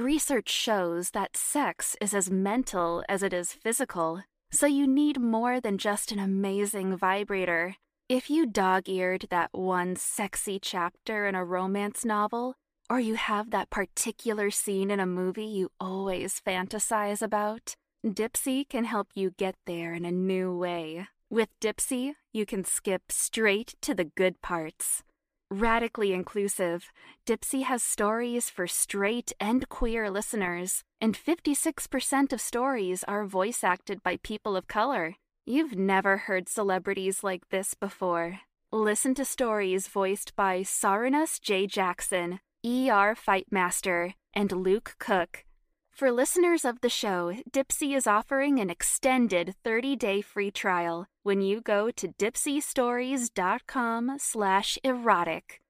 Research shows that sex is as mental as it is physical, so you need more than just an amazing vibrator. If you dog eared that one sexy chapter in a romance novel, or you have that particular scene in a movie you always fantasize about, Dipsea can help you get there in a new way. With Dipsea, you can skip straight to the good parts. Radically inclusive, Dipsea has stories for straight and queer listeners, and 56% of stories are voice acted by people of color. You've never heard celebrities like this before. Listen to stories voiced by Sarunas J. Jackson, ER Fightmaster, and Luke Cook. For listeners of the show, Dipsea is offering an extended 30-day free trial when you go to dipseastories.com slash erotic.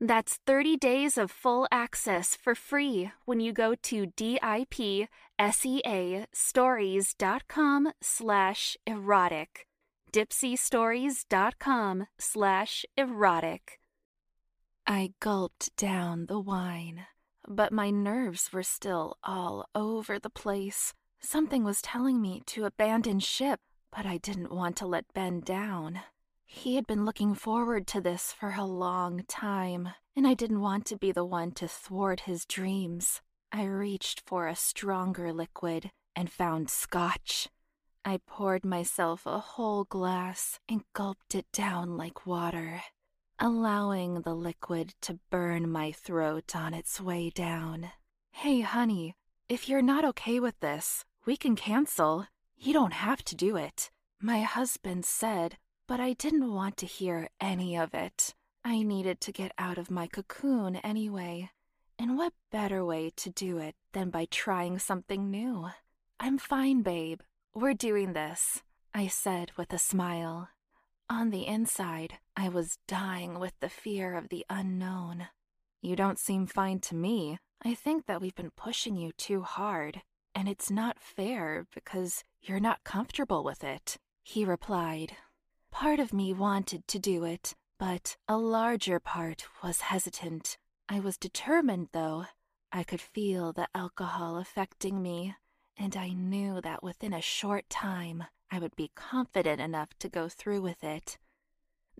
That's 30 days of full access for free when you go to D-I-P-S-E-A stories.com slash erotic. dipseastories.com slash erotic. I gulped down the wine, but my nerves were still all over the place. Something was telling me to abandon ship but I didn't want to let Ben down. He had been looking forward to this for a long time, and I didn't want to be the one to thwart his dreams. I reached for a stronger liquid and found scotch. I poured myself a whole glass and gulped it down like water, allowing the liquid to burn my throat on its way down. Hey, honey, if you're not okay with this, we can cancel. You don't have to do it. My husband said, but I didn't want to hear any of it. I needed to get out of my cocoon anyway. And what better way to do it than by trying something new? I'm fine, babe. We're doing this, I said with a smile. On the inside, I was dying with the fear of the unknown. You don't seem fine to me. I think that we've been pushing you too hard, and it's not fair because you're not comfortable with it, he replied. Part of me wanted to do it, but a larger part was hesitant. I was determined, though. I could feel the alcohol affecting me, and I knew that within a short time I would be confident enough to go through with it.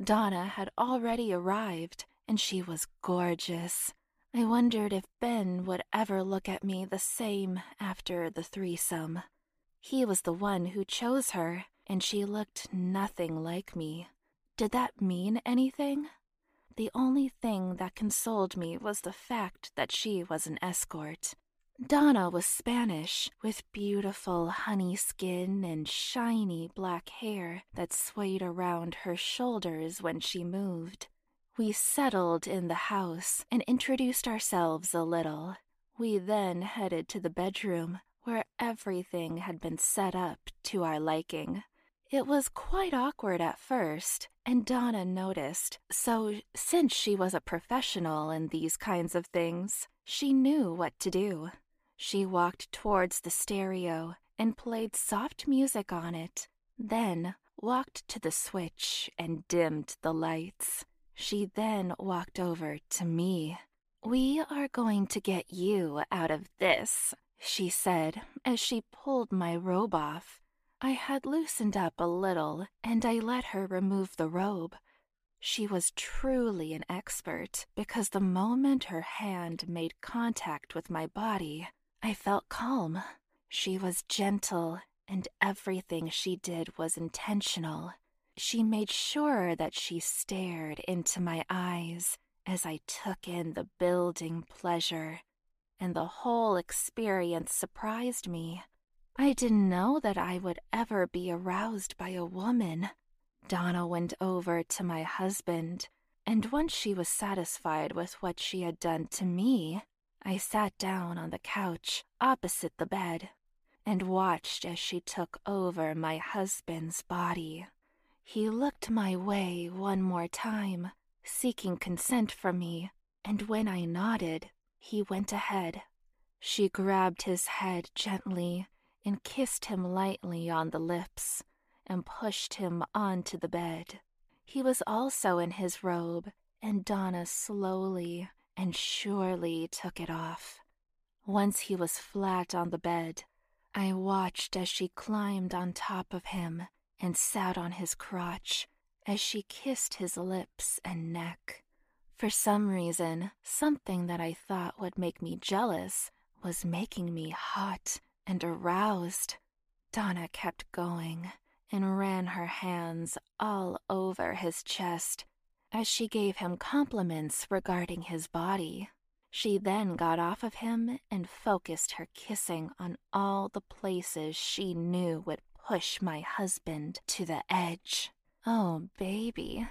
Donna had already arrived, and she was gorgeous. I wondered if Ben would ever look at me the same after the threesome. He was the one who chose her, and she looked nothing like me. Did that mean anything? The only thing that consoled me was the fact that she was an escort. Donna was Spanish, with beautiful honey skin and shiny black hair that swayed around her shoulders when she moved. We settled in the house and introduced ourselves a little. We then headed to the bedroom, where everything had been set up to our liking. It was quite awkward at first, and Donna noticed, so since she was a professional in these kinds of things, she knew what to do. She walked towards the stereo and played soft music on it, then walked to the switch and dimmed the lights. She then walked over to me. We are going to get you out of this, she said as she pulled my robe off. I had loosened up a little, and I let her remove the robe. She was truly an expert because the moment her hand made contact with my body, I felt calm. She was gentle, and everything she did was intentional. She made sure that she stared into my eyes as I took in the building pleasure and the whole experience surprised me. I didn't know that I would ever be aroused by a woman. Donna went over to my husband, and once she was satisfied with what she had done to me, I sat down on the couch opposite the bed and watched as she took over my husband's body. He looked my way one more time, seeking consent from me, and when I nodded, he went ahead. She grabbed his head gently and kissed him lightly on the lips and pushed him onto the bed. He was also in his robe, and Donna slowly and surely took it off. Once he was flat on the bed, I watched as she climbed on top of him and sat on his crotch as she kissed his lips and neck. For some reason, something that I thought would make me jealous was making me hot and aroused. Donna kept going and ran her hands all over his chest as she gave him compliments regarding his body. She then got off of him and focused her kissing on all the places she knew would push my husband to the edge. Oh, baby,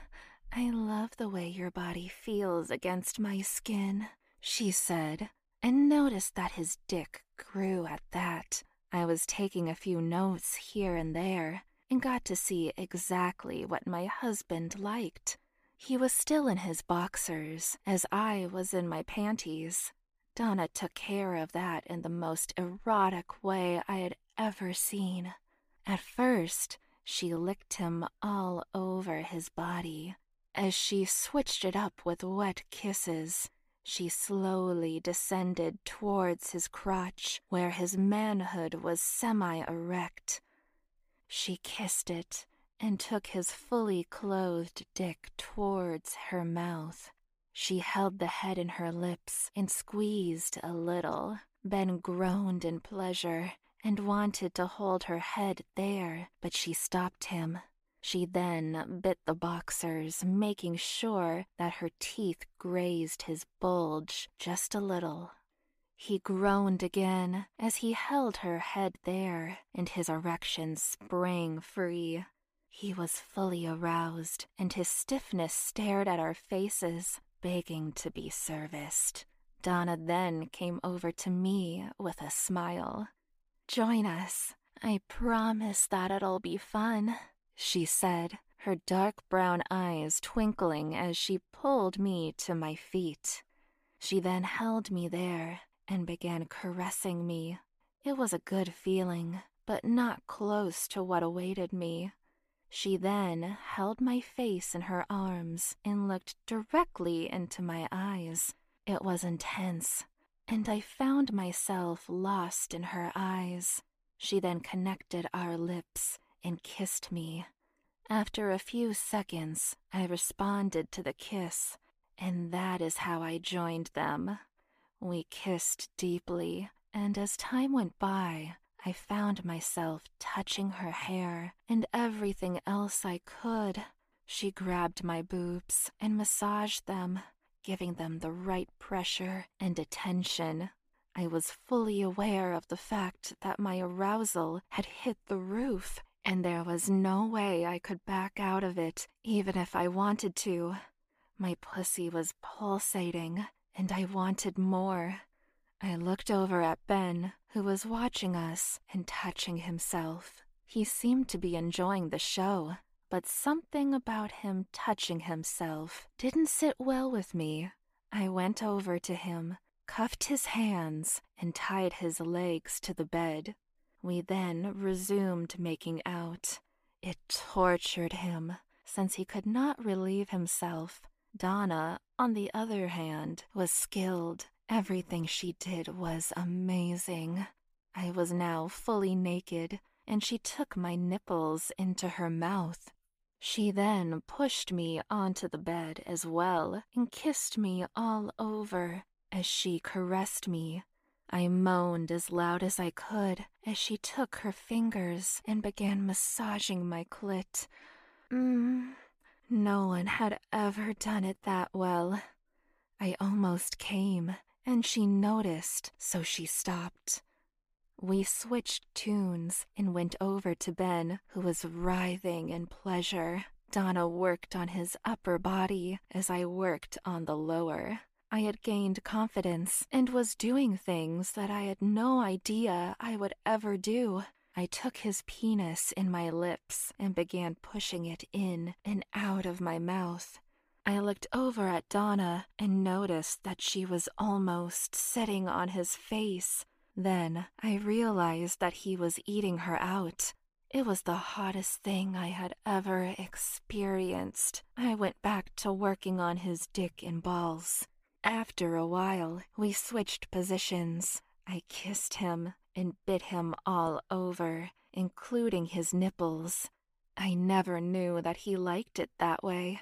I love the way your body feels against my skin, she said, and noticed that his dick grew at that. I was taking a few notes here and there and got to see exactly what my husband liked. He was still in his boxers, as I was in my panties. Donna took care of that in the most erotic way I had ever seen. At first, she licked him all over his body. As she switched it up with wet kisses, she slowly descended towards his crotch, where his manhood was semi erect. She kissed it and took his fully clothed dick towards her mouth. She held the head in her lips and squeezed a little. Ben groaned in pleasure and wanted to hold her head there, but she stopped him. She then bit the boxers, making sure that her teeth grazed his bulge just a little. He groaned again as he held her head there, and his erection sprang free. He was fully aroused, and his stiffness stared at our faces, begging to be serviced. Donna then came over to me with a smile. Join us. I promise that it'll be fun, she said, her dark brown eyes twinkling as she pulled me to my feet. She then held me there and began caressing me. It was a good feeling, but not close to what awaited me. She then held my face in her arms and looked directly into my eyes. It was intense, and I found myself lost in her eyes. She then connected our lips and kissed me. After a few seconds, I responded to the kiss, and that is how I joined them. We kissed deeply, and as time went by, I found myself touching her hair and everything else I could. She grabbed my boobs and massaged them, giving them the right pressure and attention. I was fully aware of the fact that my arousal had hit the roof, and there was no way I could back out of it, even if I wanted to. My pussy was pulsating, and I wanted more. I looked over at Ben, who was watching us and touching himself. He seemed to be enjoying the show, but something about him touching himself didn't sit well with me. I went over to him, cuffed his hands, and tied his legs to the bed. We then resumed making out. It tortured him, since he could not relieve himself. Donna, on the other hand, was skilled Everything she did was amazing. I was now fully naked, and she took my nipples into her mouth. She then pushed me onto the bed as well and kissed me all over as she caressed me. I moaned as loud as I could as she took her fingers and began massaging my clit. Mmm, no one had ever done it that well. I almost came and she noticed, so she stopped. We switched tunes and went over to Ben, who was writhing in pleasure. Donna worked on his upper body as I worked on the lower. I had gained confidence and was doing things that I had no idea I would ever do. I took his penis in my lips and began pushing it in and out of my mouth. I looked over at Donna and noticed that she was almost sitting on his face. Then I realized that he was eating her out. It was the hottest thing I had ever experienced. I went back to working on his dick and balls. After a while, we switched positions. I kissed him and bit him all over, including his nipples. I never knew that he liked it that way.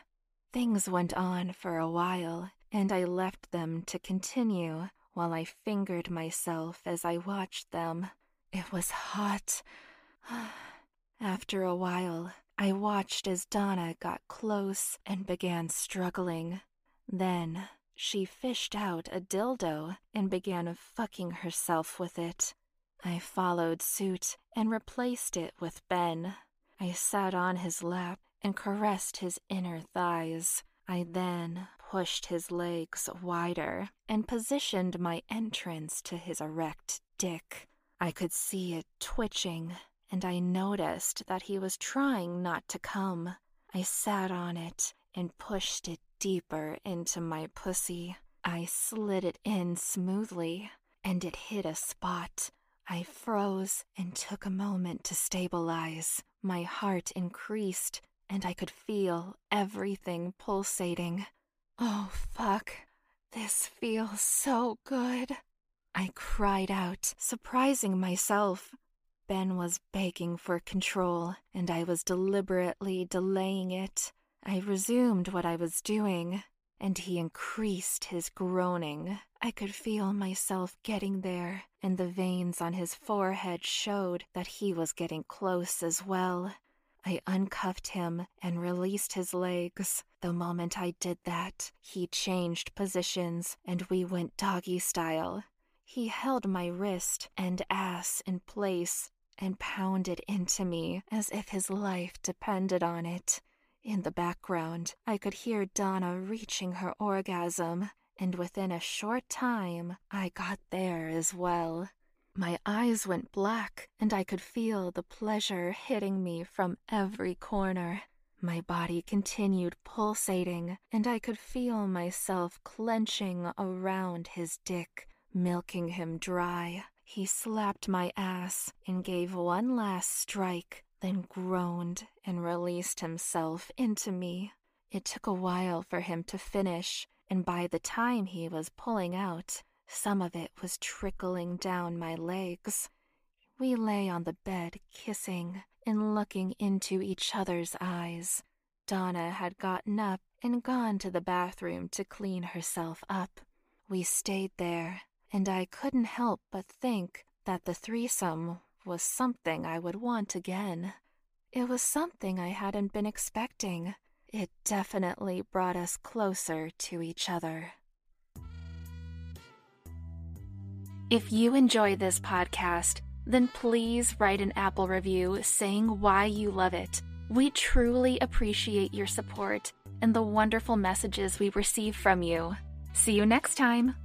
Things went on for a while, and I left them to continue while I fingered myself as I watched them. It was hot. After a while, I watched as Donna got close and began struggling. Then she fished out a dildo and began fucking herself with it. I followed suit and replaced it with Ben. I sat on his lap and caressed his inner thighs. I then pushed his legs wider and positioned my entrance to his erect dick. I could see it twitching, and I noticed that he was trying not to come. I sat on it and pushed it deeper into my pussy. I slid it in smoothly, and it hit a spot. I froze and took a moment to stabilize. My heart increased, and I could feel everything pulsating. Oh, fuck. This feels so good. I cried out, surprising myself. Ben was begging for control, and I was deliberately delaying it. I resumed what I was doing, and he increased his groaning. I could feel myself getting there, and the veins on his forehead showed that he was getting close as well. I uncuffed him and released his legs. The moment I did that, he changed positions and we went doggy style. He held my wrist and ass in place and pounded into me as if his life depended on it. In the background, I could hear Donna reaching her orgasm, and within a short time, I got there as well. My eyes went black, and I could feel the pleasure hitting me from every corner. My body continued pulsating, and I could feel myself clenching around his dick, milking him dry. He slapped my ass and gave one last strike then groaned and released himself into me. It took a while for him to finish, and by the time he was pulling out, some of it was trickling down my legs. We lay on the bed, kissing and looking into each other's eyes. Donna had gotten up and gone to the bathroom to clean herself up. We stayed there, and I couldn't help but think that the threesome was something I would want again. It was something I hadn't been expecting. It definitely brought us closer to each other. If you enjoy this podcast, then please write an Apple review saying why you love it. We truly appreciate your support and the wonderful messages we receive from you. See you next time.